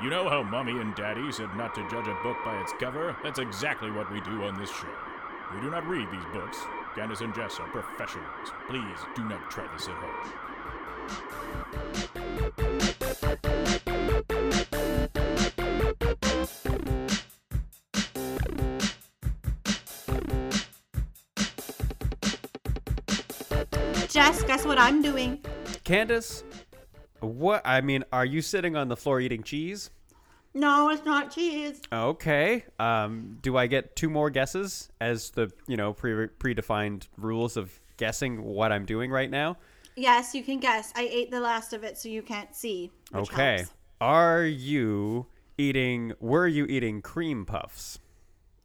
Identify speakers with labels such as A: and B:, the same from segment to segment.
A: You know how Mommy and Daddy said not to judge a book by its cover? That's exactly what we do on this show. We do not read these books. Candace and Jess are professionals. Please do not try this at home.
B: Jess, guess what I'm doing?
C: Candace, what? I mean, are you sitting on the floor eating cheese?
B: No, it's not cheese.
C: Okay. Um, do I get two more guesses as the you know pre predefined rules of guessing what I'm doing right now?
B: Yes, you can guess. I ate the last of it, so you can't see.
C: okay.
B: helps.
C: Are you eating? Were you eating cream puffs?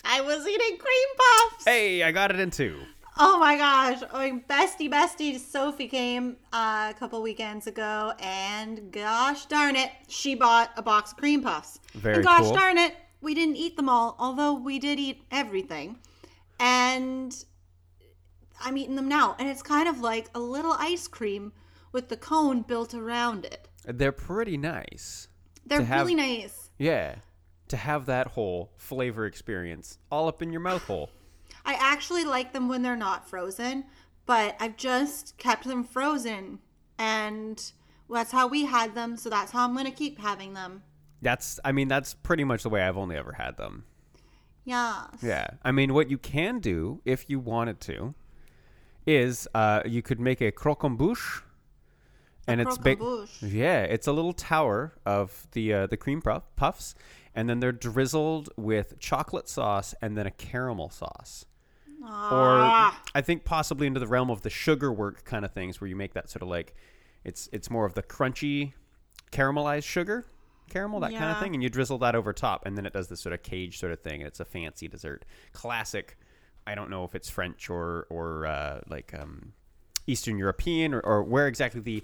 B: I was eating cream puffs.
C: Hey, I got it in two.
B: Oh my gosh. Oh, bestie, bestie Sophie came uh, a couple weekends ago, and gosh darn it, she bought a box of cream puffs.
C: Very
B: and gosh
C: cool.
B: darn it, we didn't eat them all, although we did eat everything. And I'm eating them now. And it's kind of like a little ice cream with the cone built around it.
C: They're pretty nice.
B: They're
C: have-
B: really nice.
C: Yeah. To have that whole flavor experience all up in your mouth hole.
B: I actually like them when they're not frozen, but I've just kept them frozen. And that's how we had them, so that's how I'm going to keep having them.
C: That's. I mean, that's pretty much the way I've only ever had them.
B: Yeah.
C: Yeah. I mean, what you can do if you wanted to is uh, you could make a croquembouche. And it's big. Yeah, it's a little tower of the uh, the cream puff, puffs, and then they're drizzled with chocolate sauce and then a caramel sauce.
B: Ah.
C: Or I think possibly into the realm of the sugar work kind of things, where you make that sort of like, it's it's more of the crunchy, caramelized sugar, caramel that kind of thing, and you drizzle that over top, and then it does this sort of cage sort of thing, and it's a fancy dessert, classic. I don't know if it's French or or uh, like um, Eastern European or, or where exactly the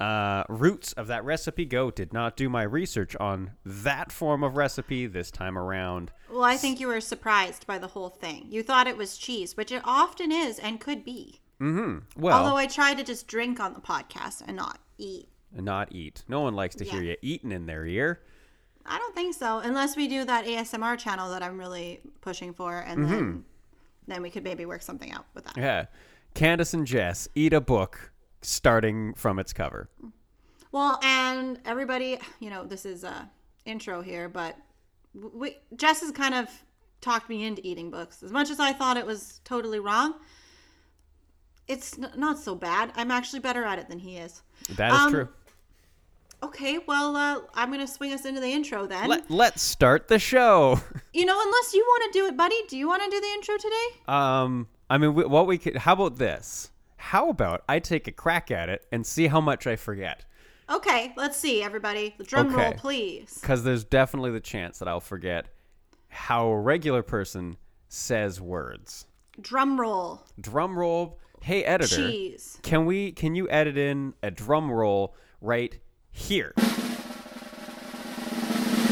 C: uh, roots of that recipe go. Did not do my research on that form of recipe this time around.
B: Well, I think you were surprised by the whole thing. You thought it was cheese, which it often is and could be.
C: Well,
B: Although I try to just drink on the podcast and not eat.
C: and not eat. No one likes to hear you eating in their ear.
B: I don't think so, unless we do that ASMR channel that I'm really pushing for, and
C: Mm-hmm.
B: then then we could maybe work something out with that.
C: Yeah. Candace and Jess eat a book starting from its cover.
B: Well, and everybody, you know, this is a intro here, but we, Jess has kind of talked me into eating books. As much as I thought it was totally wrong, it's n- not so bad. I'm actually better at it than he is.
C: That is
B: Um,
C: true.
B: Okay, well, uh, I'm going to swing us into the intro then.
C: Let, let's start the show.
B: you know, unless you want to do it, buddy. Do you want to do the intro today?
C: Um, I mean, what we could. How about this? How about I take a crack at it and see how much I forget?
B: Okay, let's see, everybody. The drum roll, please.
C: Because there's definitely the chance that I'll forget how a regular person says words.
B: Drum roll.
C: Drum roll. Hey, editor.
B: Cheese.
C: Can we? Can you edit in a drum roll right here?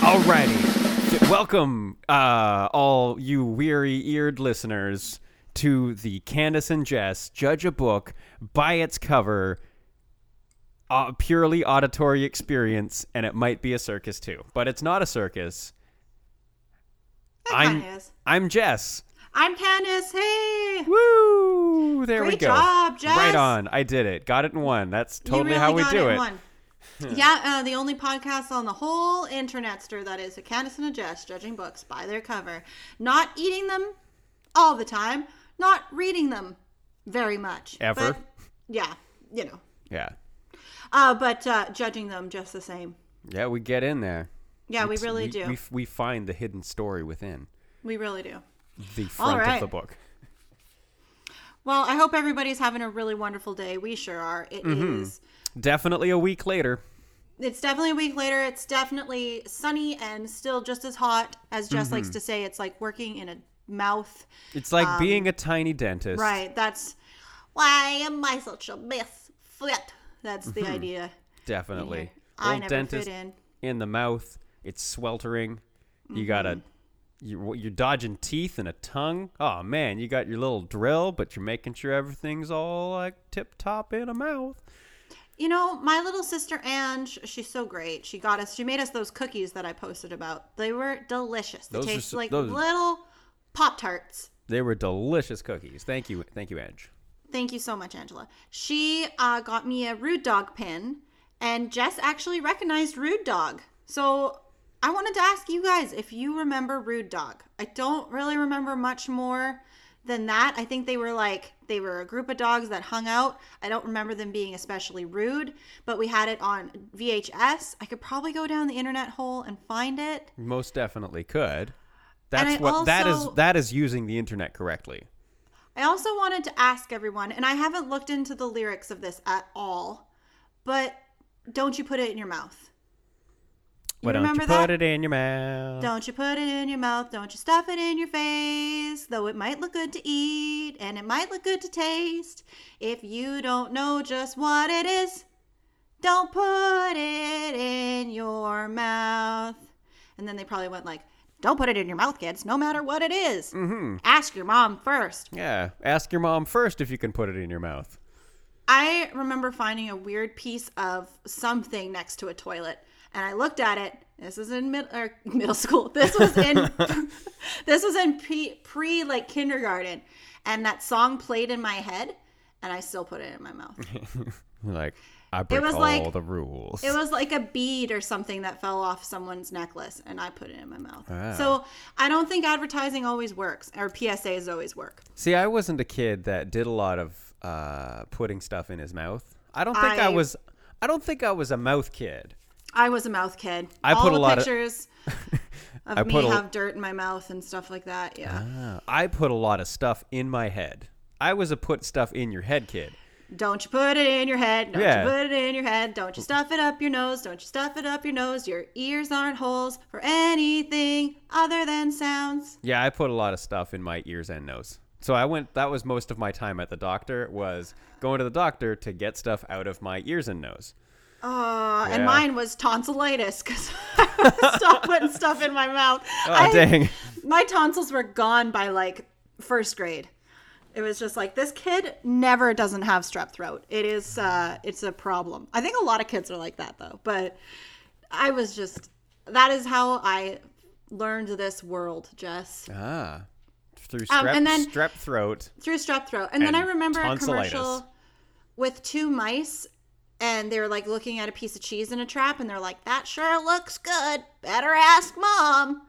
C: Alrighty. Welcome, uh, all you weary-eared listeners, to the Candace and Jess Judge a Book by its cover. Uh, purely auditory experience, and it might be a circus too, but it's not a circus.
B: That
C: I'm
B: is.
C: I'm Jess.
B: I'm Candace. Hey.
C: Woo! There we
B: Great
C: go.
B: job, Jess.
C: Right on. I did it. Got it in one. That's totally
B: really
C: how we
B: got
C: do
B: it.
C: it.
B: in one. yeah, uh, the only podcast on the whole internetster that is a Candace and a Jess judging books by their cover, not eating them all the time, not reading them very much
C: Ever.
B: But, yeah, you know,
C: Yeah.
B: uh, but uh, judging them just the same.
C: Yeah, we get in there.
B: Yeah, we really
C: we,
B: do.
C: We, we find the hidden story within
B: we really do.
C: the front
B: right.
C: of the book.
B: Well, I hope everybody's having a really wonderful day. We sure are. It is.
C: Mm-hmm. Definitely a week later.
B: It's definitely a week later. It's definitely sunny and still just as hot as Jess
C: Mm-hmm.
B: likes to say. It's like working in a mouth.
C: It's like
B: Um,
C: being a tiny dentist.
B: Right. That's why am I such a misfit? That's the idea.
C: Definitely.
B: I
C: Old
B: never
C: dentist
B: fit in.
C: in the mouth. It's sweltering. You gotta.
B: Mm-hmm.
C: You're, you're dodging teeth and a tongue. Oh man, you got your little drill, but you're making sure everything's all like tip top in a mouth.
B: You know, my little sister Ange, she's so great. She got us, she made us those cookies that I posted about. They were delicious. They
C: Those
B: taste
C: so-
B: like
C: those-
B: little Pop Tarts.
C: They were delicious cookies. Thank you, thank you, Edge.
B: Thank you so much, Angela. She uh, got me a Rude Dog pin, and Jess actually recognized Rude Dog. So I wanted to ask you guys if you remember Rude Dog. I don't really remember much more than that. I think they were like, they were a group of dogs that hung out. I don't remember them being especially rude, but we had it on VHS. I could probably go down the internet hole and find it.
C: Most definitely could. That's what that is.
B: also-
C: That is using the internet correctly.
B: I also wanted to ask everyone, and I haven't looked into the lyrics of this at all, but don't you put it in your mouth. You
C: Why don't you
B: remember
C: put it in your mouth?
B: Don't you put it in your mouth, don't you stuff it in your face, though it might look good to eat and it might look good to taste. If you don't know just what it is, don't put it in your mouth. And then they probably went like, don't put it in your mouth, kids, no matter what it is. Mm-hmm. Ask your mom first.
C: Yeah. Ask your mom first if you can put it in your mouth.
B: I remember finding a weird piece of something next to a toilet, and I looked at it. This is in mid or middle school. This was in this was in pre, pre like kindergarten, and that song played in my head, and I still put it in my mouth.
C: Like I break
B: was
C: all
B: like-
C: the rules.
B: It was like a bead or something that fell off someone's necklace, and I put it in my mouth.
C: Ah.
B: So I don't think advertising always works, or PSAs always work.
C: See, I wasn't a kid that did a lot of uh, putting stuff in his mouth. I don't think I,
B: I-
C: was. I don't think I was a mouth kid.
B: I was a mouth kid.
C: I
B: All
C: put a lot of-
B: pictures of
C: I
B: me
C: a-
B: have dirt in my mouth and stuff like that. Yeah.
C: Ah, I put a lot of stuff in my head. I was a put stuff in your head kid.
B: Don't you put it in your head. Don't
C: Yeah.
B: you put it in your head. Don't you stuff it up your nose. Don't you stuff it up your nose. Your ears aren't holes for anything other than sounds.
C: Yeah, I put a lot of stuff in my ears and nose. So I went. That was most of my time at the doctor. Was going to the doctor to get stuff out of my ears and nose.
B: Uh,
C: Yeah.
B: And mine was tonsillitis because I stopped putting stuff in my mouth.
C: Oh
B: I-
C: dang!
B: My tonsils were gone by like first grade. It was just like this kid never doesn't have strep throat. It is uh it's a problem. I think a lot of kids are like that though, but I was just that is how I learned this world, Jess.
C: Ah, through
B: Um,
C: strep,
B: and then-
C: strep throat.
B: Through strep throat. And, then I remember a commercial with two mice and they were like looking at a piece of cheese in a trap and they're like, That sure looks good. Better ask mom.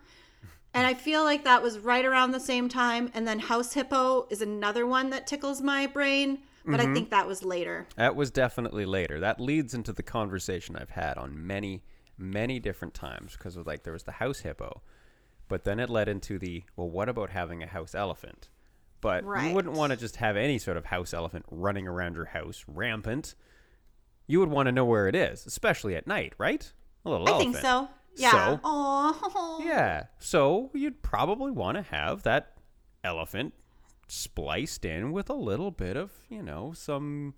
B: And I feel like that was right around the same time. And then House Hippo is another one that tickles my brain, but
C: Mm-hmm.
B: I think that was later.
C: That was definitely later. That leads into the conversation I've had on many, many different times because of like there was the house hippo, but then it led into the well, what about having a house elephant? But you wouldn't want to just have any sort of house elephant running around your house rampant. You would want to know where it is, especially at night, right? A little
B: I
C: elephant.
B: think so. Yeah.
C: So-
B: Oh.
C: Yeah. So you'd probably want to have that elephant spliced in with a little bit of, you know, some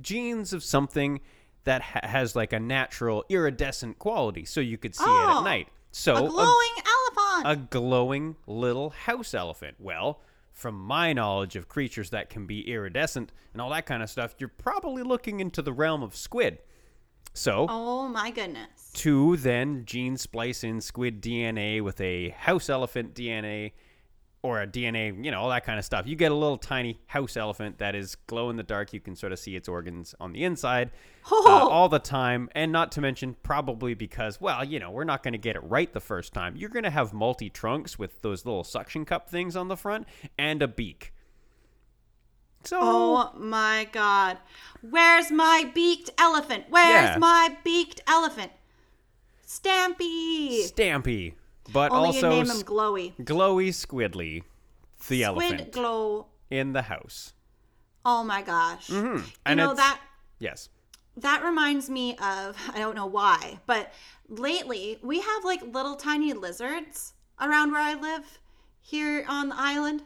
C: genes of something that ha- has like a natural iridescent quality so you could see it
B: Oh,
C: at night. So
B: A um, glowing elephant.
C: a glowing little house elephant. Well, from my knowledge of creatures that can be iridescent and all that kind of stuff, you're probably looking into the realm of squid. So,
B: oh my goodness.
C: To then gene splice in squid DNA with a house elephant DNA or a DNA, you know, all that kind of stuff. You get a little tiny house elephant that is glow in the dark. You can sort of see its organs on the inside uh,
B: Oh.
C: all the time. And not to mention, probably because, well, you know, we're not going to get it right the first time. You're going to have multi trunks with those little suction cup things on the front and a beak. So,
B: Oh my god. Where's my beaked elephant? Where's
C: Yeah.
B: my beaked elephant? Stampy.
C: Stampy. But
B: Only
C: also
B: you name him Glowy.
C: Glowy Squidly, the
B: Squid
C: elephant
B: glow.
C: in the house.
B: Oh my gosh. You
C: Mm-hmm. And
B: know
C: it's-
B: that
C: Yes.
B: that reminds me of I don't know why, but lately we have like little tiny lizards around where I live here on the island,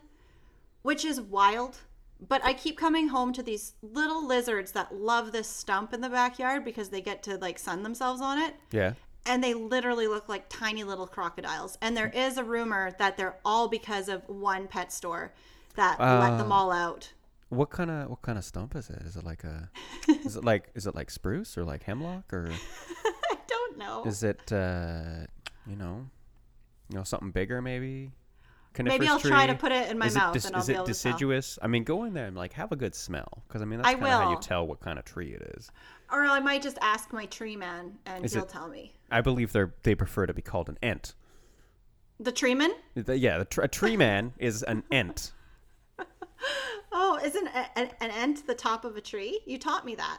B: which is wild. But I keep coming home to these little lizards that love this stump in the backyard because they get to like sun themselves on it.
C: Yeah.
B: And they literally look like tiny little crocodiles. And there is a rumor that they're all because of one pet store that let them all out.
C: What kind of what kind of stump is it? Is it like a is it like is it like spruce or like hemlock or
B: I don't know.
C: is it uh you know you know something bigger maybe?
B: Maybe I'll try to put it in my
C: is
B: mouth
C: it,
B: and I'll
C: is
B: be
C: it
B: able to tell.
C: deciduous? I mean, go in there and like have a good smell because I mean that's kind of how you tell what kind of tree it is.
B: Or I might just ask my tree man and
C: Is
B: he'll
C: it-
B: tell me.
C: I believe they they prefer to be called an ent.
B: The tree man?
C: The- yeah, the tr- a tree man is an ent.
B: Oh, isn't a, an, an ant the top of a tree? You taught me that.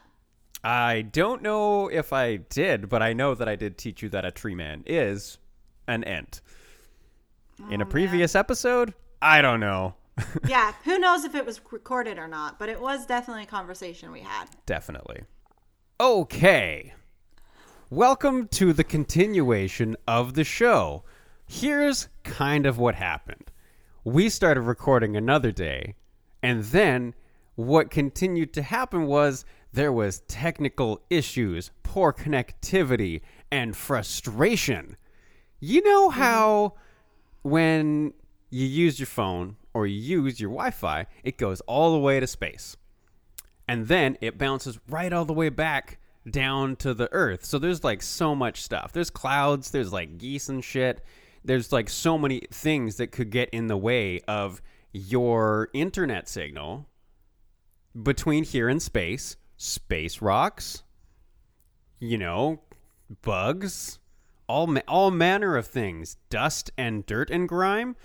C: I don't know if I did, but I know that I did teach you that a tree man is an ent. In a oh, previous episode, I don't know.
B: yeah, who knows if it was recorded or not, but it was definitely a conversation we had.
C: Definitely. Okay. Welcome to the continuation of the show. Here's kind of what happened. We started recording another day, and then what continued to happen was there was technical issues, poor connectivity, and frustration. You know mm-hmm. how when you use your phone or you use your Wi-Fi, it goes all the way to space and then it bounces right all the way back down to the earth. So there's like so much stuff. There's clouds, there's like geese and shit. There's like so many things that could get in the way of your internet signal between here and space. Space rocks, you know, bugs, all ma- all manner of things, dust and dirt and grime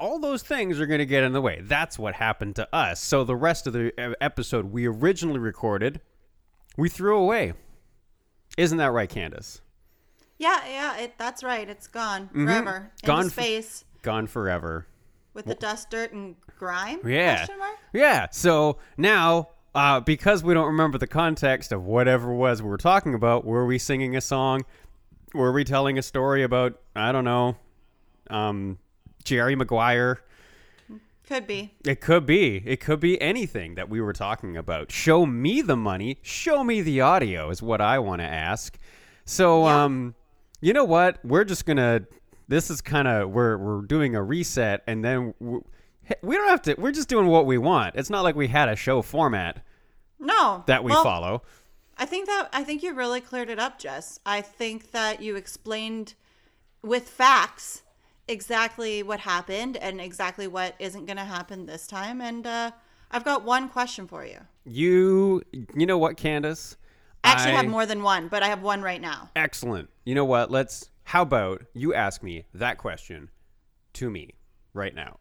C: all those things are going to get in the way. That's what happened to us. So the rest of the uh, episode we originally recorded, we threw away. Isn't that right, Candace?
B: Yeah, yeah, it, that's right. It's gone forever.
C: Mm-hmm. Gone
B: Into
C: f-
B: space
C: Gone forever.
B: with the dust, dirt, and grime?
C: Yeah. Yeah. So now, uh, because we don't remember the context of whatever it was we were talking about, were we singing a song? Were we telling a story about, I don't know, um, Jerry Maguire?
B: Could be.
C: It could be. It could be anything that we were talking about. Show me the money. Show me the audio is what I want to ask. So,
B: Yeah.
C: um, you know what? We're just gonna. This is kind of we're we're doing a reset, and then we, we don't have to. We're just doing what we want. It's not like we had a show format
B: No.
C: that we
B: well,
C: follow.
B: I think that I think you really cleared it up, Jess. I think that you explained with facts exactly what happened and exactly what isn't going to happen this time. And uh, I've got one question for you.
C: You, you know what, Candace?
B: I actually
C: I-
B: have more than one, but I have one right now.
C: Excellent. You know what? Let's. How about you ask me that question to me right now?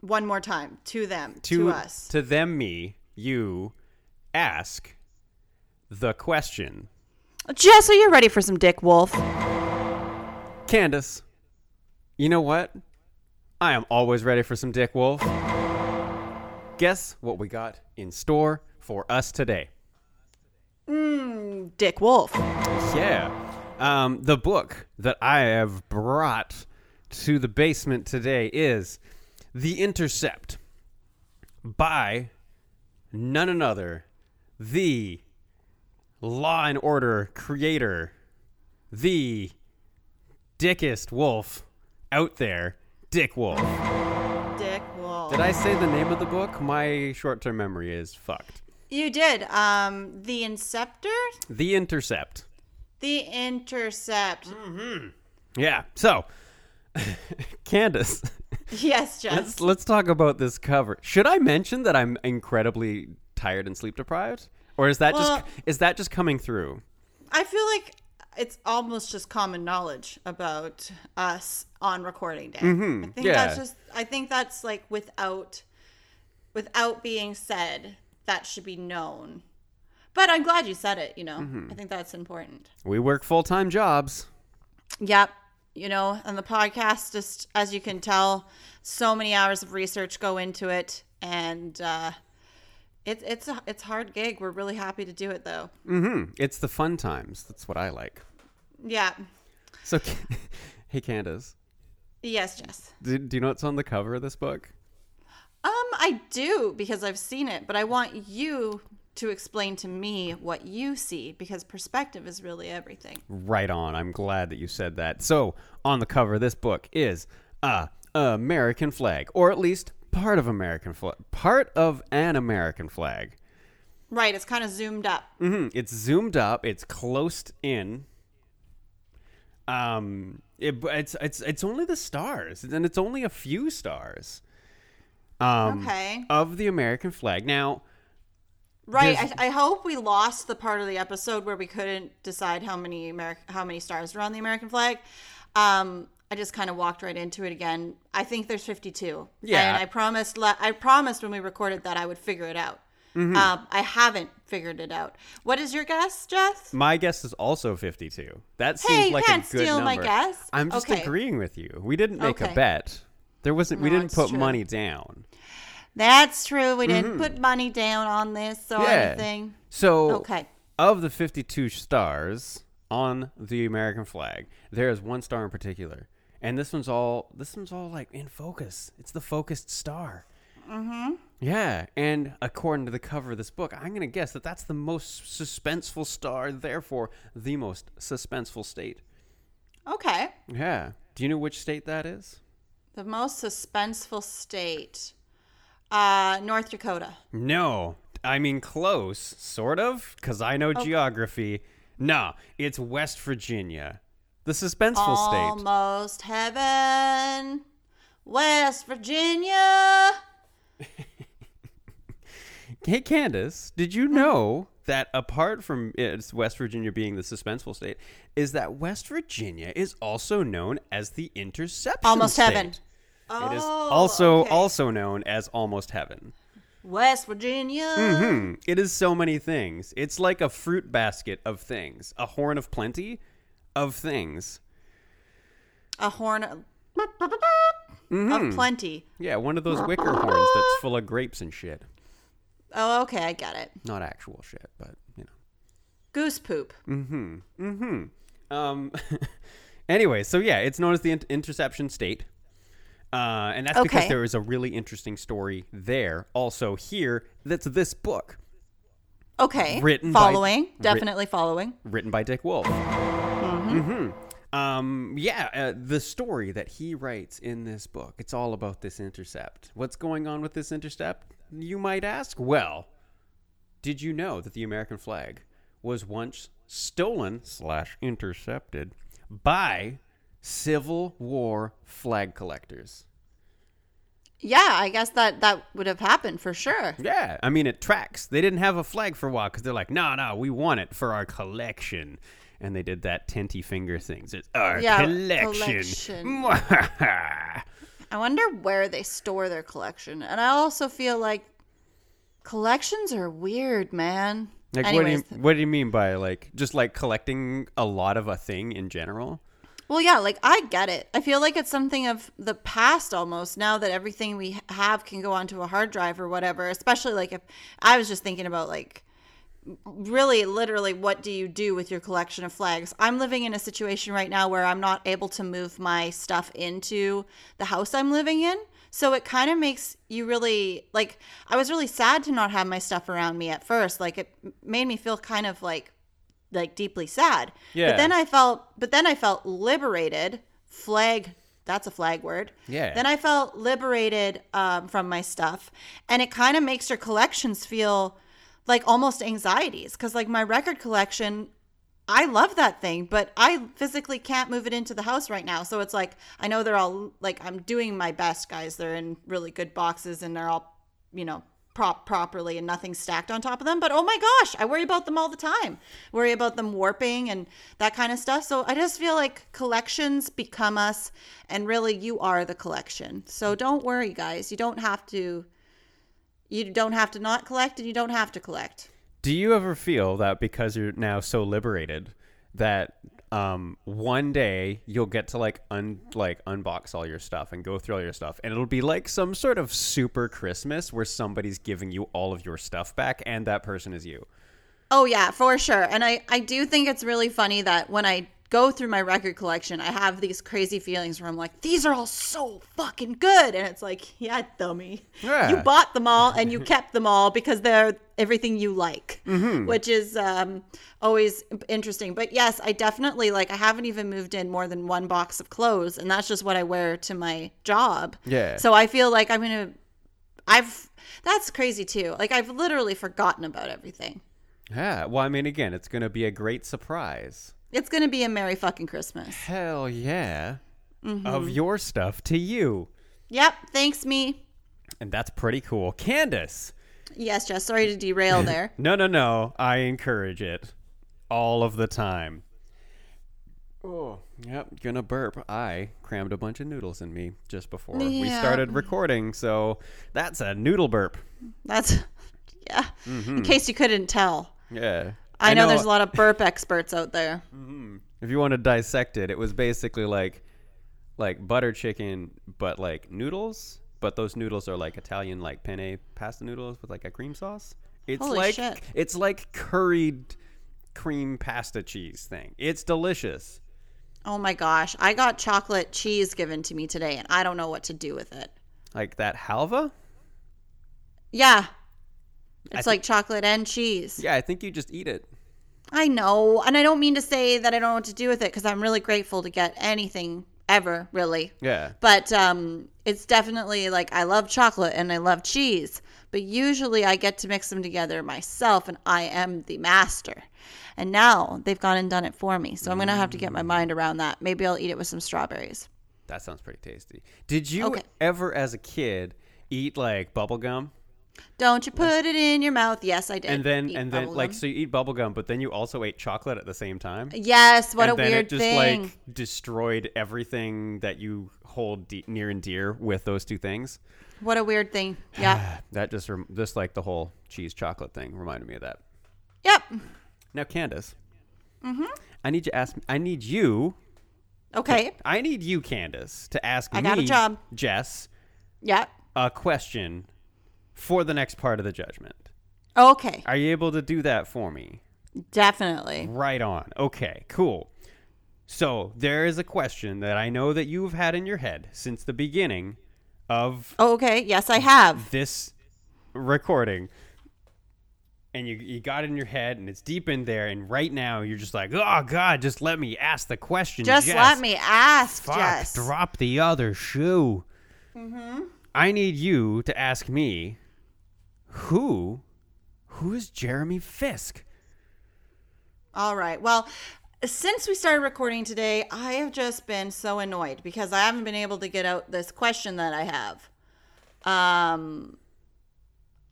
B: One more time to them, to, us.
C: to them me you ask the question
B: Jess, are you ready for some Dick Wolf?
C: Candace you know what? I am always ready for some dick wolf. Guess what we got in store for us today?
B: Mmm, Dick Wolf.
C: yeah. Um, the book that i have brought to the basement today is the intercept by none another the law and order creator the dickest wolf out there dick wolf
B: Dick Wolf.
C: did i say the name of the book my short-term memory is fucked
B: You did. Um, the Inceptor,
C: the intercept
B: the Intercept.
C: Mm. yeah so candace
B: Yes, Jess.
C: let's let's talk about this cover should i mention that i'm incredibly tired and sleep deprived or is that
B: Well-
C: just is that just coming through
B: I feel like it's almost just common knowledge about us on recording day. I think
C: Mm-hmm. yeah.
B: that's just I think that's like without without being said, that should be known. But I'm glad you said it, you know.
C: Mm-hmm.
B: I think that's important.
C: we work full-time jobs
B: Yep. You know, and the podcast just as you can tell, so many hours of research go into it and uh it's it's a it's hard gig. We're really happy to do it though.
C: Mm-hmm. It's the fun times. That's what I like.
B: Yeah.
C: So, hey, Candace,
B: Yes, Jess.
C: do, do you know what's on the cover of this book?
B: Um, I do because I've seen it, but I want you to explain to me what you see because perspective is really everything.
C: Right on. I'm glad that you said that. So, on the cover of this book is a American flag, or at least part of American flag. Part of an American flag.
B: Right, it's kind of zoomed up.
C: hmm It's zoomed up. It's closed in. Um, it, it's it's it's only the stars, and it's only a few stars. Um,
B: Okay.
C: Of the American flag. Now,
B: Right. I, I hope we lost the part of the episode where we couldn't decide how many Ameri- how many stars were on the American flag. Um, I just kind of walked right into it again. I think there's 52.
C: Yeah.
B: And I promised I promised when we recorded that I would figure it out.
C: Mm-hmm.
B: Um, I haven't figured it out. What is your guess, Jess?
C: my guess is also fifty-two. That
B: Hey,
C: seems
B: you
C: like a good
B: steal my guess.
C: I'm just
B: Okay.
C: agreeing with you. We didn't make
B: Okay.
C: a bet. There wasn't. we didn't put
B: true.
C: money down.
B: That's true. We didn't put money down on this or
C: Mm-hmm. Yeah.
B: anything.
C: So
B: Okay.
C: of the 52 stars on the American flag, there is one star in particular, and this one's all this one's all like in focus. It's the focused star. Mm-hmm. Yeah, and according to the cover of this book, I'm gonna guess that that's the most suspenseful star, therefore the most suspenseful state.
B: Okay.
C: Yeah. Do you know which state that is?
B: The most suspenseful state. Uh, North Dakota.
C: No, I mean close, sort of, because I know geography. No, it's West Virginia, the suspenseful state.
B: Almost heaven. West Virginia.
C: Hey, Candace, did you know that apart from it's West Virginia being the suspenseful state, is that West Virginia is also known as the interception
B: Almost
C: state.
B: heaven.
C: It is
B: Oh,
C: also
B: okay.
C: also known as almost heaven.
B: West Virginia.
C: Hmm. It is so many things. It's like a fruit basket of things, a horn of plenty of things.
B: A horn of,
C: Mm-hmm.
B: of plenty.
C: Yeah, one of those wicker horns that's full of grapes and shit.
B: Oh, okay, I get it.
C: Not actual shit, but you know.
B: Goose poop.
C: Mm. Um. anyway, so yeah, it's known as the in- interception state, uh, and that's because there is a really interesting story there. Also, here that's this book
B: Okay.
C: Written by-
B: following.
C: writ-
B: Definitely following.
C: written by Dick Wolf. Hmm Um. Yeah, uh, the story that he writes in this book. It's all about this intercept. What's going on with this intercept? You might ask. Well, did you know that the American flag was once stolen slash intercepted by Civil War flag collectors?
B: Yeah, I guess that that would have happened for sure.
C: Yeah, I mean it tracks. They didn't have a flag for a while because they're like, no, no, we want it for our collection, and they did that tenty finger things. It's our
B: Yeah,
C: collection.
B: I wonder where they store their collection. And I also feel like collections are weird, man.
C: like, what do you what do you mean by like just like collecting a lot of a thing in general?
B: well, yeah, like I get it. I feel like it's something of the past almost now that everything we have can go onto a hard drive or whatever. Especially like if I was just thinking about like really literally what do you do with your collection of flags? I'm living in a situation right now where i'm not able to move my stuff into the house i'm living in. So it kind of makes you really like i was really sad to not have my stuff around me at first. Like it made me feel kind of like like deeply sad.
C: Yeah.
B: but then i felt but then i felt liberated. Flag that's a flag word.
C: Yeah.
B: then i felt liberated um, from my stuff. And it kind of makes your collections feel like almost anxieties because like my record collection i love that thing but i physically can't move it into the house right now. So it's like i know they're all like i'm doing my best guys. They're in really good boxes and they're all you know prop properly and nothing stacked on top of them. But oh my gosh i worry about them all the time. Worry about them warping and that kind of stuff. So i just feel like collections become us and really you are the collection. So don't worry guys. You don't have to you don't have to not collect and you don't have to collect
C: Do you ever feel that because you're now so liberated that um, one day you'll get to like un like unbox all your stuff and go through all your stuff, and it'll be like some sort of super Christmas where somebody's giving you all of your stuff back, and that person is you.
B: Oh yeah, for sure. And I I do think it's really funny that when I go through my record collection, I have these crazy feelings where I'm like, these are all so fucking good, and it's like, yeah, dummy,
C: Yeah.
B: you bought them all and you kept them all because they're everything you like,
C: Mm-hmm.
B: which is um, always interesting. But yes, I definitely like. I haven't even moved in more than one box of clothes, and that's just what I wear to my job.
C: Yeah.
B: So I feel like I'm gonna I've that's crazy too. Like I've literally forgotten about everything.
C: Yeah. Well, I mean, again, it's gonna be a great surprise.
B: It's gonna be a merry fucking Christmas.
C: Hell yeah.
B: Mm-hmm.
C: Of your stuff to you.
B: Yep. Thanks, me.
C: And that's pretty cool. Candace.
B: Yes, Jess. Sorry to derail there.
C: No, no, no. I encourage it all of the time. Oh, yep. Gonna burp. I crammed a bunch of noodles in me just before we started recording, so that's a noodle burp.
B: That's yeah. In case you couldn't tell,
C: Yeah.
B: I, know, there's a lot of burp experts out there. Mm-hmm.
C: If you want to dissect it, it was basically like like butter chicken, but like noodles. But those noodles are like Italian, like penne pasta noodles with like a cream sauce. It's
B: Holy
C: like
B: shit.
C: it's like curried cream pasta cheese thing. It's delicious.
B: Oh my gosh, I got chocolate cheese given to me today, and I don't know what to do with it.
C: Like that halva.
B: Yeah, it's like chocolate and cheese.
C: Yeah, I think you just eat it.
B: I know, and I don't mean to say that I don't know what to do with it because I'm really grateful to get anything ever, really.
C: Yeah.
B: But um, it's definitely like I love chocolate and I love cheese, but usually I get to mix them together myself, and I am the master. And now they've gone and done it for me, so I'm gonna have to get my mind around that. Maybe I'll eat it with some strawberries.
C: That sounds pretty tasty. Did you
B: Okay.
C: ever, as a kid, eat like bubble gum?
B: Don't you put it in your mouth? Yes, I did.
C: And then,
B: eat
C: and then, like, so you eat bubble gum, but then you also ate chocolate at the same time.
B: yes, what
C: and
B: a
C: then
B: weird
C: it just
B: thing.
C: like destroyed everything that you hold de- near and dear with those two things.
B: What a weird thing. Yeah.
C: That just, rem- just like the whole cheese chocolate thing, reminded me of that.
B: yep.
C: Now, Candace, mm-hmm. I need you to ask. I need you.
B: Okay.
C: I need you, Candace, to ask
B: I
C: me,
B: got a job.
C: Jess,
B: Yep.
C: a question for the next part of the judgment.
B: Okay.
C: Are you able to do that for me?
B: Definitely.
C: Right on. Okay, cool. So there is a question that I know that you've had in your head since the beginning of
B: Oh, okay. Yes, I have.
C: this recording. And you, you got it in your head and it's deep in there and right now you're just like, oh God, just let me ask the question.
B: Just
C: Jess."
B: let me ask,
C: Fuck,
B: Jess.
C: drop the other shoe. Mm-hmm. I need you to ask me who who is Jeremy Fisk?
B: All right. Well, since we started recording today, I have just been so annoyed because I haven't been able to get out this question that I have. Um,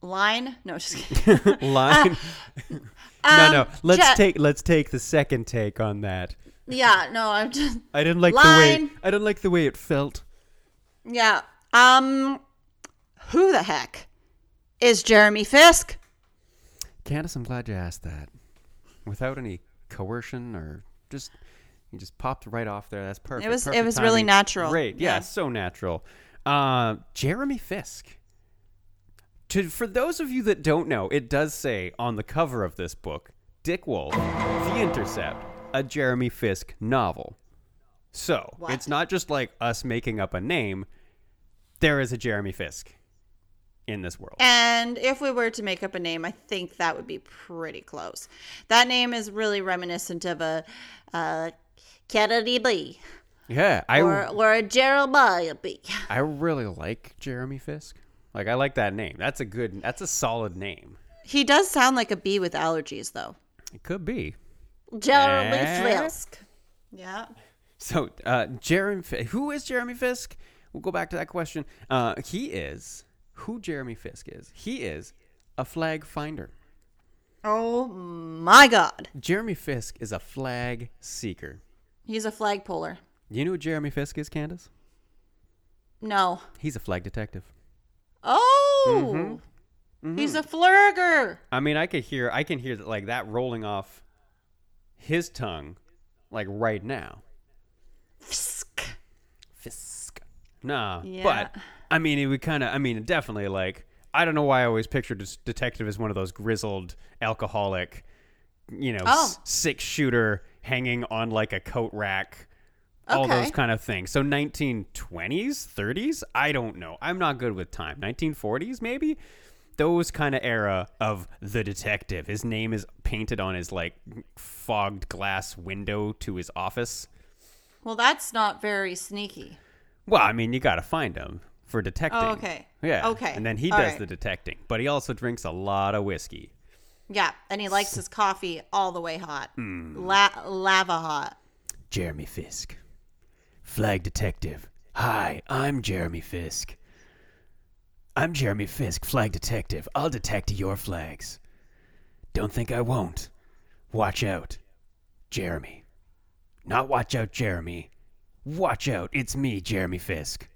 B: line? No, just kidding.
C: Line. no, no.
B: Um,
C: Let's
B: Je-
C: take let's take the second take on that.
B: yeah, no, I'm just
C: I didn't like the way I didn't like the way it felt.
B: yeah. Um, who the heck is Jeremy Fisk?
C: Candace, I'm glad you asked that. Without any coercion or just you just popped right off there. That's perfect.
B: It was- it
C: perfect
B: was really natural.
C: Great. Yeah,
B: Yeah.
C: so natural. Uh, Jeremy Fisk. To, for those of you that don't know, it does say on the cover of this book, Dick Wolf, The Intercept, a Jeremy Fisk novel. So,
B: What?
C: it's not just like us making up a name. There is a Jeremy Fisk in this world.
B: And if we were to make up a name, I think that would be pretty close. That name is really reminiscent of a uh, Kennedy B
C: yeah, I
B: or, or a Jeremiah B.
C: I really like Jeremy Fisk. Like I like that name. That's a good. That's a solid name.
B: He does sound like a bee with allergies, though.
C: It could be.
B: Jeremy
C: Eh?
B: Fisk. Yeah.
C: So, uh, Jeremy, who is Jeremy Fisk? We'll go back to that question. Uh, he is who Jeremy Fisk is. He is a flag finder.
B: Oh my God.
C: Jeremy Fisk is a flag seeker.
B: He's a flag puller.
C: You know who Jeremy Fisk is, Candace?
B: No.
C: He's a flag detective.
B: Oh. Mm-hmm. Mm-hmm. He's a flurger.
C: I mean, I could hear, I can hear that, like that rolling off his tongue, like right now.
B: Fisk.
C: Fisk. Nah,
B: Yeah.
C: but I mean, it would kind of. I mean, definitely like. I don't know why I always pictured detective as one of those grizzled alcoholic, you know,
B: Oh.
C: s- six shooter hanging on like a coat rack, all those kind of things. So 1920s, 30s, I don't know. I'm not good with time. 1940s, maybe those kind of era of the detective. His name is painted on his like fogged glass window to his office.
B: Well, that's not very sneaky.
C: Well, I mean, you got to find him. For detecting.
B: Oh, okay.
C: Yeah.
B: Okay.
C: And then he
B: All
C: does
B: right.
C: the detecting, but he also drinks a lot of whiskey.
B: Yeah, and he likes his coffee all the way hot,
C: Hmm.
B: La- lava hot.
C: Jeremy Fisk, flag detective. Hi, I'm Jeremy Fisk. I'm Jeremy Fisk, flag detective. I'll detect your flags. Don't think I won't. Watch out, Jeremy. Not watch out, Jeremy. Watch out, it's me, Jeremy Fisk.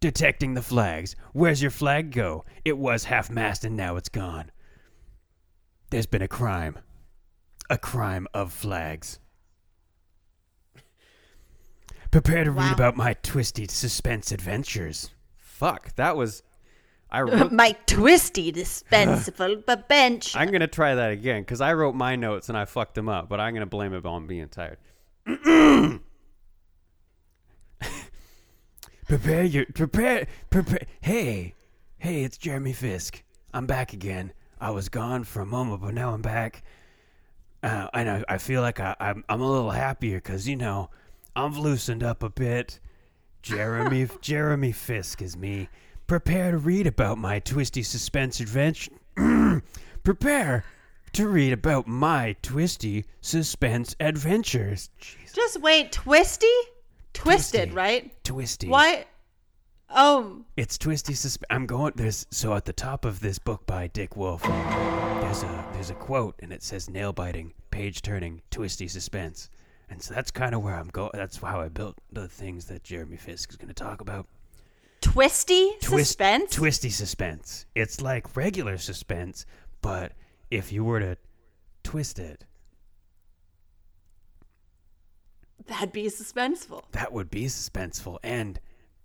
C: Detecting the flags. Where's your flag go? It was half mast and now it's gone. There's been a crime. A crime of flags. Prepare to read about my twisty suspense adventures. Fuck, that was. I wrote,
B: My twisty dispensable bench.
C: I'm gonna try that again because I wrote my notes and I fucked them up, but I'm gonna blame it on being tired. prepare your prepare prepare. Hey, hey, it's Jeremy Fisk. I'm back again. I was gone for a moment, but now I'm back. Uh, and I, I feel like I, I'm I'm a little happier because you know I've loosened up a bit. Jeremy Jeremy Fisk is me. Prepare to read about my twisty suspense adventure. Prepare to read about my twisty suspense adventures. Jeez,
B: Just wait, twisty? Twisted,
C: Twisty.
B: right?
C: twisty.
B: Why? Oh,
C: It's twisty suspense. I'm going. There's so at the top of this book by Dick Wolf. There's a there's a quote and it says nail biting, page turning, twisty suspense. And so that's kind of where I'm going. That's how I built the things that Jeremy Fisk is going to talk about.
B: twisty
C: Twist-
B: suspense?
C: Twisty suspense. It's like regular suspense, but if you were to twist it,
B: That'd be suspenseful.
C: that would be suspenseful and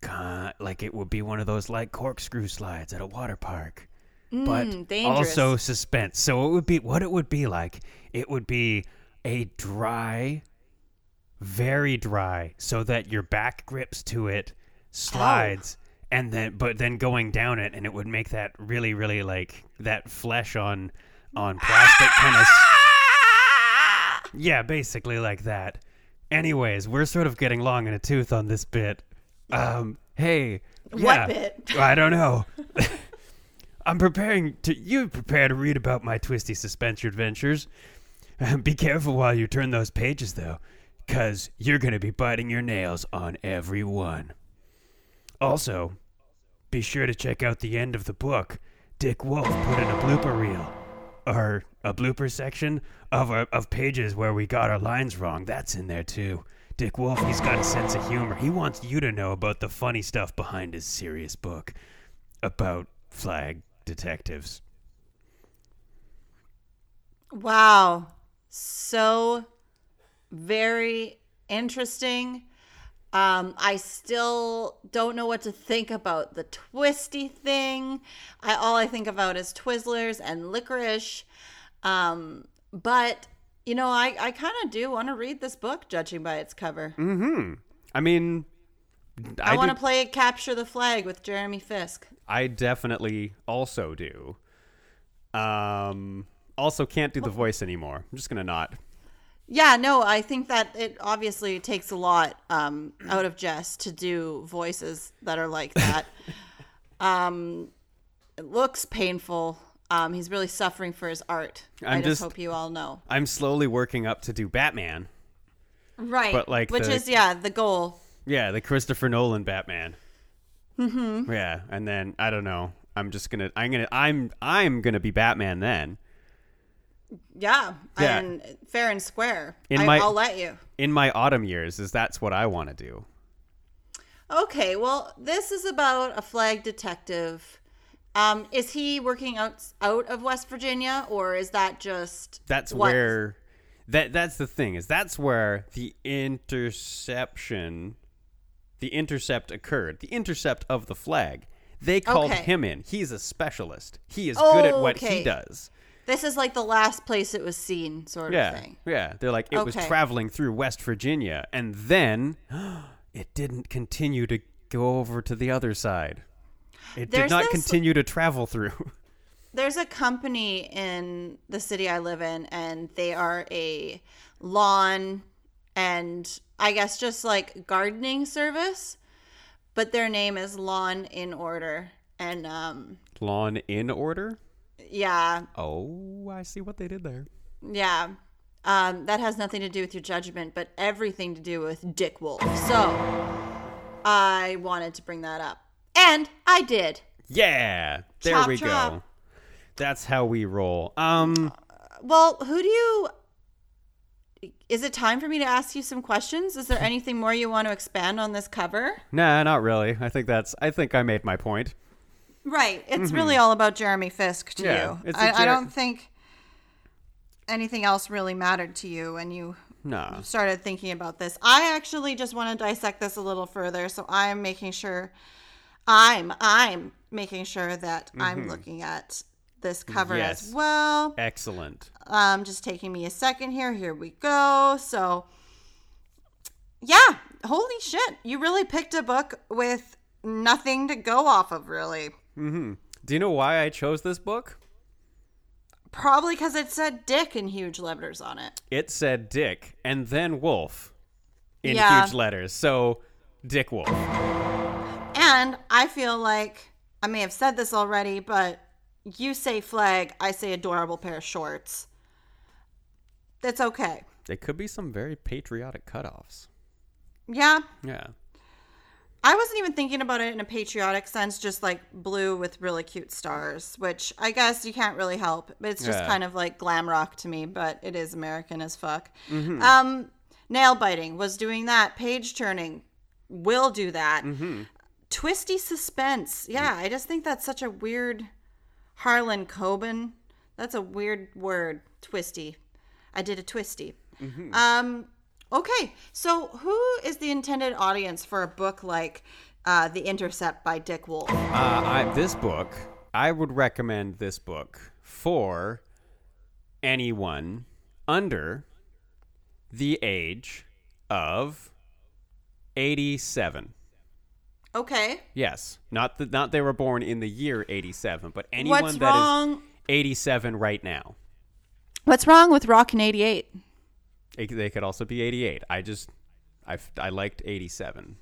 C: uh, like it would be one of those like corkscrew slides at a water park. but
B: Mm, dangerous.
C: also suspense. So it would be what it would be like. It would be a dry, very dry, so that your back grips to it, slides, and then but then going down it, and it would make that really, really like that flesh on on plastic kind of. Yeah, basically like that. Anyways, we're sort of getting long in a tooth on this bit. Um, hey,
B: What
C: yeah,
B: bit?
C: I don't know. I'm preparing to. You prepare to read about my twisty suspension adventures. Be careful while you turn those pages, though, because you're going to be biting your nails on every one. Also, be sure to check out the end of the book. Dick Wolf put in a blooper reel, or a blooper section of our, of pages where we got our lines wrong. That's in there too. Dick Wolf, he's got a sense of humor. He wants you to know about the funny stuff behind his serious book about flag detectives.
B: Wow. So very interesting. Um, I still don't know what to think about the twisty thing. I all I think about is Twizzlers and licorice. Um, but you know, I, I kind of do want to read this book, judging by its cover. hmm.
C: I mean,
B: I,
C: I,
B: want to play Capture the Flag with Jeremy Fisk.
C: I definitely also do. Um, also can't do the voice anymore. I'm just gonna not.
B: Yeah, no, I think that it obviously takes a lot um, out of Jess to do voices that are like that. um, it looks painful. Um, he's really suffering for his art. i
C: I'm
B: just
C: just-
B: hope you all know.
C: I'm slowly working up to do Batman.
B: Right.
C: but, like,
B: which
C: the-
B: is yeah the goal.
C: Yeah, the Christopher Nolan Batman. Mm-hmm. Yeah, and then I don't know. I'm just gonna. I'm gonna. I'm. I'm gonna be Batman then.
B: Yeah,
C: Yeah.
B: and fair and square.
C: In
B: I,
C: my-
B: I'll let you.
C: In my autumn years, is that's what I want to do.
B: Okay, well, this is about a flag detective. Um, is he working out out of West Virginia, or is that just
C: That's
B: what-
C: where. That that's the thing is that's where the interception, the intercept occurred. The intercept of the flag. They called
B: Okay.
C: him in. He's a specialist. He is good at
B: Oh,
C: what
B: okay.
C: he does.
B: This is like the last place it was seen, sort
C: Yeah,
B: of thing.
C: yeah. They're like it was traveling through West Virginia, and then it didn't continue to go over to the other side. It
B: There's
C: did not
B: this-
C: continue to travel through.
B: There's a company in the city I live in, and they are a lawn and I guess just like gardening service. but their name is Lawn in Order. And um,
C: Lawn in order.
B: Yeah,
C: Oh, I see what they did there.
B: yeah. Um, that has nothing to do with your judgment, but everything to do with Dick Wolf. So I wanted to bring that up. And I did.
C: Yeah, there
B: Chop,
C: we go. That's how we roll. Um,
B: Well, who do you. Is it time for me to ask you some questions? Is there anything more you want to expand on this cover?
C: nah, not really. I think that's. I think I made my point.
B: Right. It's really all about Jeremy Fisk to
C: Mm-hmm. Yeah,
B: you. I, I don't think anything else really mattered to you when you
C: Nah.
B: started thinking about this. I actually just want to dissect this a little further, so I'm making sure I'm I'm making sure that I'm looking at this cover
C: Mm-hmm. Yes.
B: as well.
C: Excellent.
B: Um, just taking me a second here. Here we go. So, yeah, holy shit! You really picked a book with nothing to go off of, really. Mm-hmm.
C: Do you know why I chose this book?
B: Probably because it said "Dick" in huge letters on it.
C: It said Dick and then Wolf in
B: Yeah.
C: huge letters. So, Dick Wolf.
B: And I feel like I may have said this already, but you say flag, I say adorable pair of shorts. That's okay.
C: There could be some very patriotic cutoffs.
B: Yeah.
C: Yeah.
B: I wasn't even thinking about it in a patriotic sense, just like blue with really cute stars, which I guess you can't really help. But it's just
C: Yeah.
B: kind of like glam rock to me, but it is American as fuck.
C: Mm-hmm.
B: Um, nail biting was doing that. Page turning will do that.
C: Mm-hmm.
B: Twisty suspense. Yeah, I just think that's such a weird Harlan Coben. That's a weird word. Twisty. I did a twisty.
C: Mm-hmm.
B: Um, okay, so who is the intended audience for a book like uh, The Intercept by Dick Wolf?
C: Uh, I, this book, I would recommend this book for anyone under the age of 87.
B: Okay,
C: Yes, not that not they were born in the year 87, but anyone
B: what's
C: that is
B: wrong?
C: 87 right now.
B: What's wrong with Rockin' 88?
C: It- they could also be 88. I just I, I liked 87.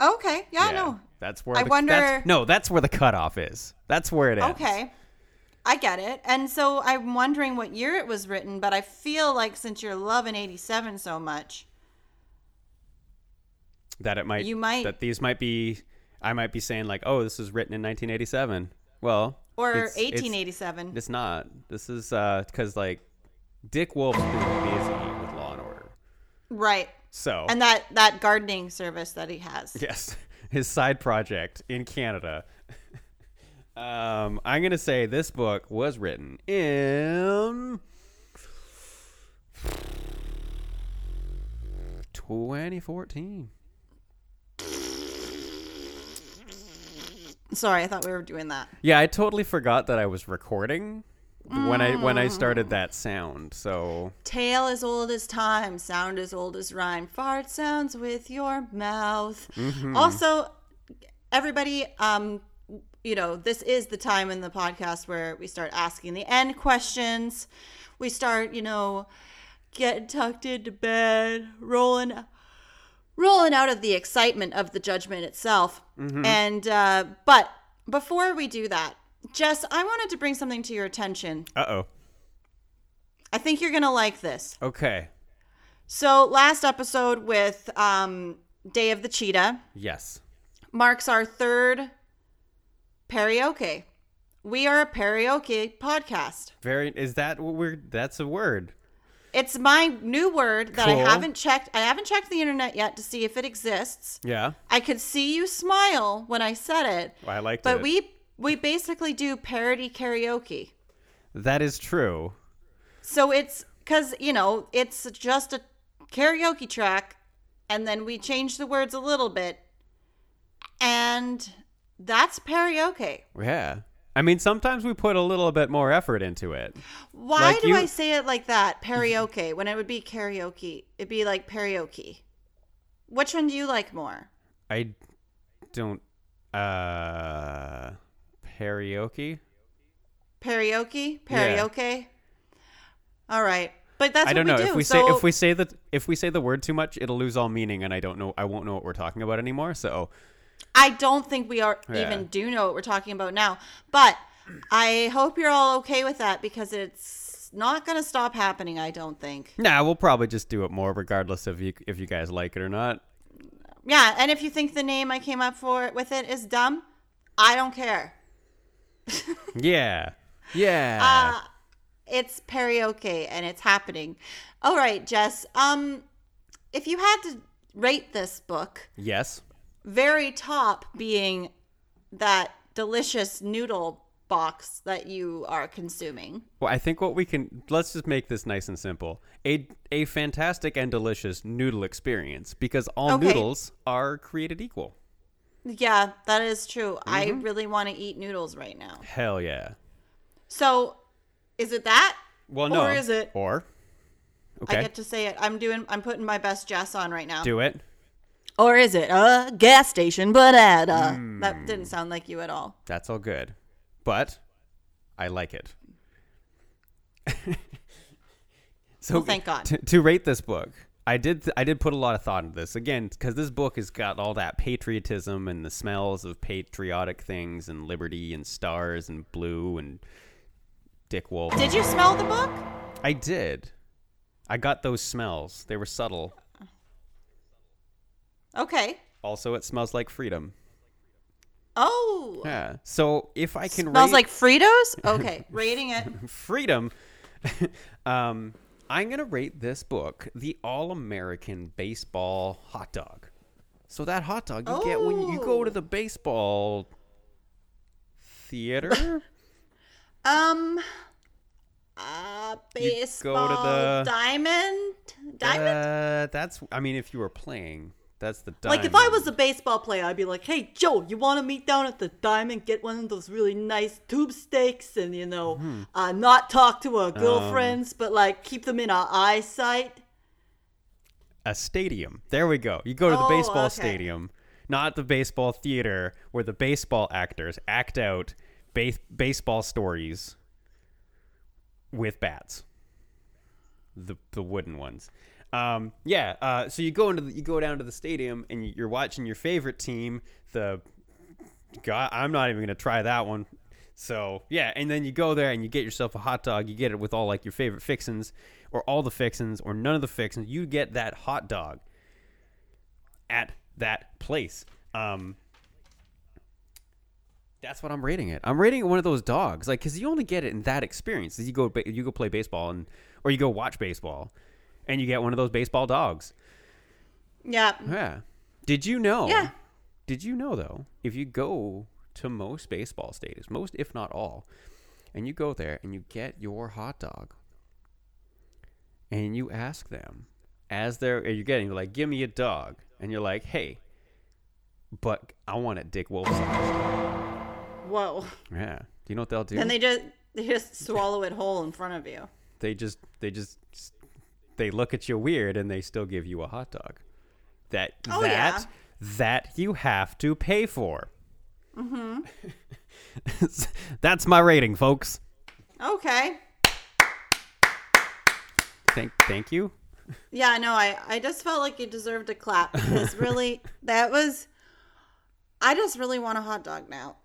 B: Okay, yeah, no.
C: That's where
B: I
C: the,
B: wonder-
C: that's- no, that's where the cutoff is. That's where it is.
B: Okay. I get it. And so I'm wondering what year it was written, but I feel like since you're loving 87 so much,
C: That it might
B: You might-
C: that these might be I might be saying like, "Oh, this is written in 1987." Well,
B: or
C: it's- it's-
B: 1887.
C: It's, not. This is uh cuz like Dick Wolf's been
B: right.
C: So,
B: And that that gardening service that he has.
C: yes, his side project in Canada. um, I'm going to say this book was written in 2014.
B: Sorry, I thought we were doing that.
C: Yeah, I totally forgot that I was recording when I when I started
B: Mm.
C: that sound. So
B: Tale as old as time, sound as old as rhyme. Fart sounds with your mouth.
C: Mm-hmm.
B: Also, everybody, um, you know, this is the time in the podcast where we start asking the end questions. We start, you know, getting tucked into bed, rolling, rolling out of the excitement of the judgment itself. And uh, but before we do that, Jess, I wanted to bring something to your attention.
C: uh oh.
B: I think you're gonna like this.
C: Okay.
B: So last episode with um, Day of the Cheetah
C: Yes.
B: marks our third karaoke. We are a karaoke podcast.
C: Very. Is that what we're? That's a word.
B: It's my new word that
C: Cool.
B: I haven't checked. I haven't checked the internet yet to see if it exists.
C: Yeah.
B: I could see you smile when I said it,
C: I liked
B: but
C: it.
B: we we basically do parody karaoke.
C: That is true.
B: So it's because, you know, it's just a karaoke track, and then we change the words a little bit, and that's karaoke.
C: Yeah. I mean, sometimes we put a little bit more effort into it.
B: Why
C: Like
B: do
C: you-
B: I say it like that? Karaoke, when it would be karaoke. It'd be like karaoke. Which one do you like more?
C: I don't. Uh. Karaoke.
B: Karaoke?
C: Yeah.
B: All right. But that's
C: I don't
B: what
C: know
B: we do.
C: if we
B: so,
C: say if we say that if we say the word too much, it'll lose all meaning, and I don't know. I won't know what we're talking about anymore. So
B: I don't think we are
C: Yeah.
B: even do know what we're talking about now. But I hope you're all okay with that because it's not going to stop happening. I don't think.
C: Nah, we'll probably just do it more, regardless of you if you guys like it or not.
B: Yeah, and if you think the name I came up for with it is dumb, I don't care.
C: Yeah, yeah.
B: Uh, it's karaoke and it's happening. All right, Jess. Um, if you had to rate this book,
C: yes.
B: very top being that delicious noodle box that you are consuming.
C: Well, I think what we can let's just make this nice and simple. A a fantastic and delicious noodle experience because all
B: Okay.
C: noodles are created equal.
B: Yeah, that is true. I
C: Mm-hmm.
B: really want to eat noodles right now.
C: Hell yeah.
B: So, is it that?
C: Well, no.
B: Or is it?
C: Or okay,
B: I get to say it. I'm doing. I'm putting my best Jess on right now.
C: do it.
B: Or is it a gas station banana?
C: Hmm.
B: That didn't sound like you at all.
C: That's all good, but I like it. so
B: Well, thank God.
C: To, to rate this book, I did I did put a lot of thought into this again because this book has got all that patriotism and the smells of patriotic things and liberty and stars and blue and Dick Wolf.
B: Did you smell the book?
C: I did. I got those smells. They were subtle.
B: Okay.
C: Also, it smells like freedom.
B: Oh,
C: Yeah. So if I can
B: smells
C: rate-
B: like Fritos. Okay, rating it.
C: freedom. um, I'm gonna rate this book the All-American Baseball Hot Dog. So that hot dog you get when you go to
B: Oh.
C: the baseball theater.
B: Um, uh,
C: You
B: baseball
C: go to the-
B: diamond. Diamond.
C: Uh, that's. I mean, if you were playing, that's the.
B: like if I was a baseball player, I'd be like, "Hey Joe, you want to meet down at the diamond? Get one of those really nice tube steaks, and you know,
C: Hmm.
B: uh, not talk to
C: Um,
B: our girlfriends, but like keep them in our eyesight."
C: a stadium. There we go. You go to the
B: Oh,
C: baseball
B: okay.
C: stadium, not the baseball theater where the baseball actors act out ba- baseball stories with bats. The the wooden ones. Um, yeah. Uh, so you go into the, you go down to the stadium and you're watching your favorite team. The God, I'm not even gonna try that one. So yeah, and then you go there and you get yourself a hot dog. You get it with all like your favorite fixins, or all the fixins, or none of the fixins. You get that hot dog at that place. Um, that's what I'm rating it. I'm rating it one of those dogs, like because you only get it in that experience. You go you go play baseball and or you go watch baseball, and you get one of those baseball dogs.
B: Yeah.
C: Yeah. Did you know?
B: Yeah.
C: Did you know though? If you go to most baseball stadiums, most if not all, and you go there and you get your hot dog, and you ask them as they're you're getting like, give me a dog, and you're like, hey, but I want it Dick Wolf size.
B: Whoa.
C: Yeah. Do you know what they'll do?
B: Then they just they just swallow it whole in front of you.
C: they just they just they look at you weird and they still give you a hot dog that
B: Oh,
C: that
B: yeah.
C: that you have to pay for mm-hmm. that's my rating folks
B: Okay.
C: thank thank you
B: Yeah, no, I I just felt like you deserved a clap because really that was I just really want a hot dog now.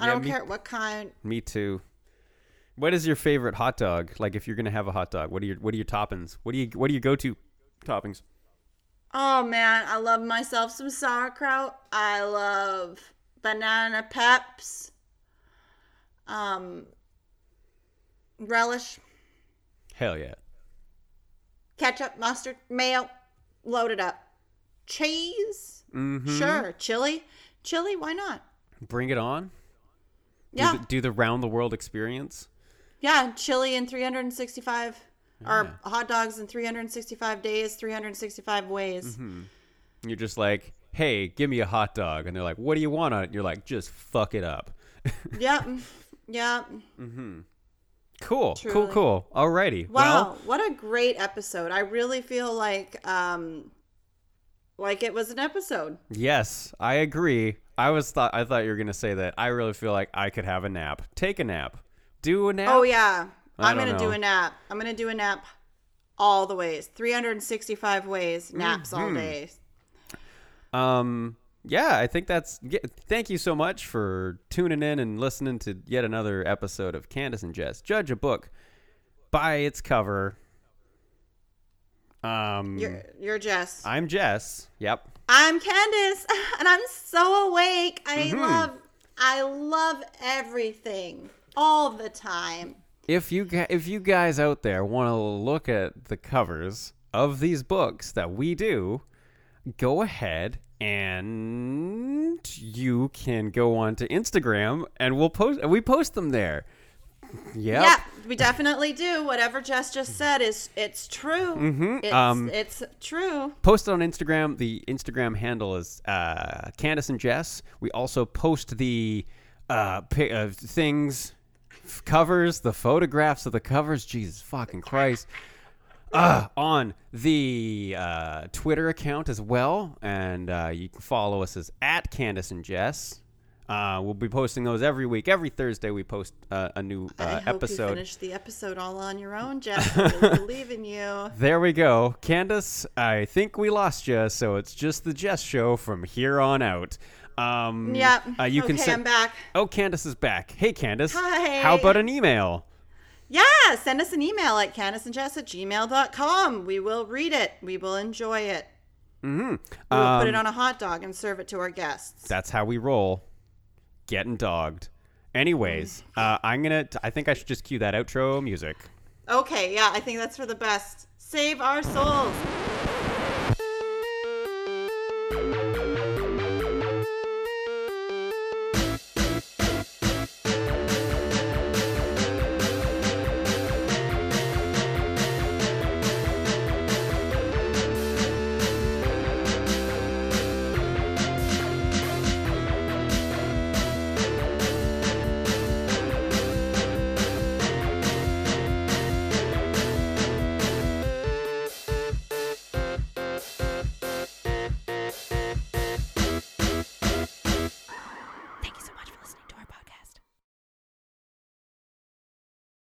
B: I
C: Yeah,
B: don't
C: me-
B: care what kind.
C: me too what is your favorite hot dog like if you're gonna have a hot dog what are your what are your toppings what do you what do you go to toppings
B: Oh man, I love myself some sauerkraut. I love banana peps. Um relish,
C: hell yeah
B: ketchup, mustard, mayo, loaded up. Cheese?
C: mm-hmm.
B: Sure. Chili? Chili, why not?
C: bring it on do
B: Yeah.
C: the, do the round the world experience
B: Yeah, chili in 365 or hot dogs in 365 days, 365 ways.
C: Mm-hmm. You're just like, hey, give me a hot dog. And they're like, what do you want on it? You're like, just fuck it up.
B: Yep. Yep.
C: Cool, cool,
B: Truly.
C: cool. Alrighty.
B: Wow,
C: Well,
B: what a great episode. I really feel like um like it was an episode.
C: yes, I agree. I was thought I thought you were gonna say that. I really feel like I could have a nap. Take a nap. Do a nap.
B: Oh yeah.
C: I
B: I'm going to do a nap. I'm going to do a nap all the ways. 365 ways, naps all
C: Mm-hmm.
B: day.
C: Um, yeah, I think that's. yeah, Thank you so much for tuning in and listening to yet another episode of Candace and Jess judge a book by its cover. Um,
B: You're you're Jess.
C: I'm Jess. Yep.
B: I'm Candace, and I'm so awake. I
C: Mm-hmm.
B: love I love everything all the time.
C: If you if you guys out there want to look at the covers of these books that we do, go ahead and you can go on to Instagram and we'll post we post them there. Yep.
B: Yeah, we definitely do. Whatever Jess just said is it's true. Mm-hmm. It's,
C: Um,
B: it's true.
C: post it on Instagram. The Instagram handle is uh, Candace and Jess. We also post the uh, pi- uh, things, covers, the photographs of the covers. Jesus fucking Christ. Uh, on the uh, Twitter account as well, and uh, you can follow us as at Candace and Jess. Uh, we'll be posting those every week. Every Thursday, we post uh, a new
B: I
C: uh,
B: hope
C: episode.
B: you finish the episode all on your own, Jess. I believe in you.
C: There we go. Candace, I think we lost you, so it's just the Jess show from here on out. Um,
B: Yep.
C: Uh, you
B: okay,
C: can send.
B: I'm back.
C: Oh, Candace is back. Hey, Candace.
B: Hi.
C: How about an email?
B: Yeah, send us an email at candaceandjess at gmail.com. We will read it. We will enjoy it.
C: Mm-hmm.
B: We will put it
C: Um,
B: on a hot dog and serve it to our guests.
C: That's how we roll. Getting dogged. Anyways, uh, I'm gonna. I think I should just cue that outro music.
B: Okay, yeah, I think that's for the best. Save our souls.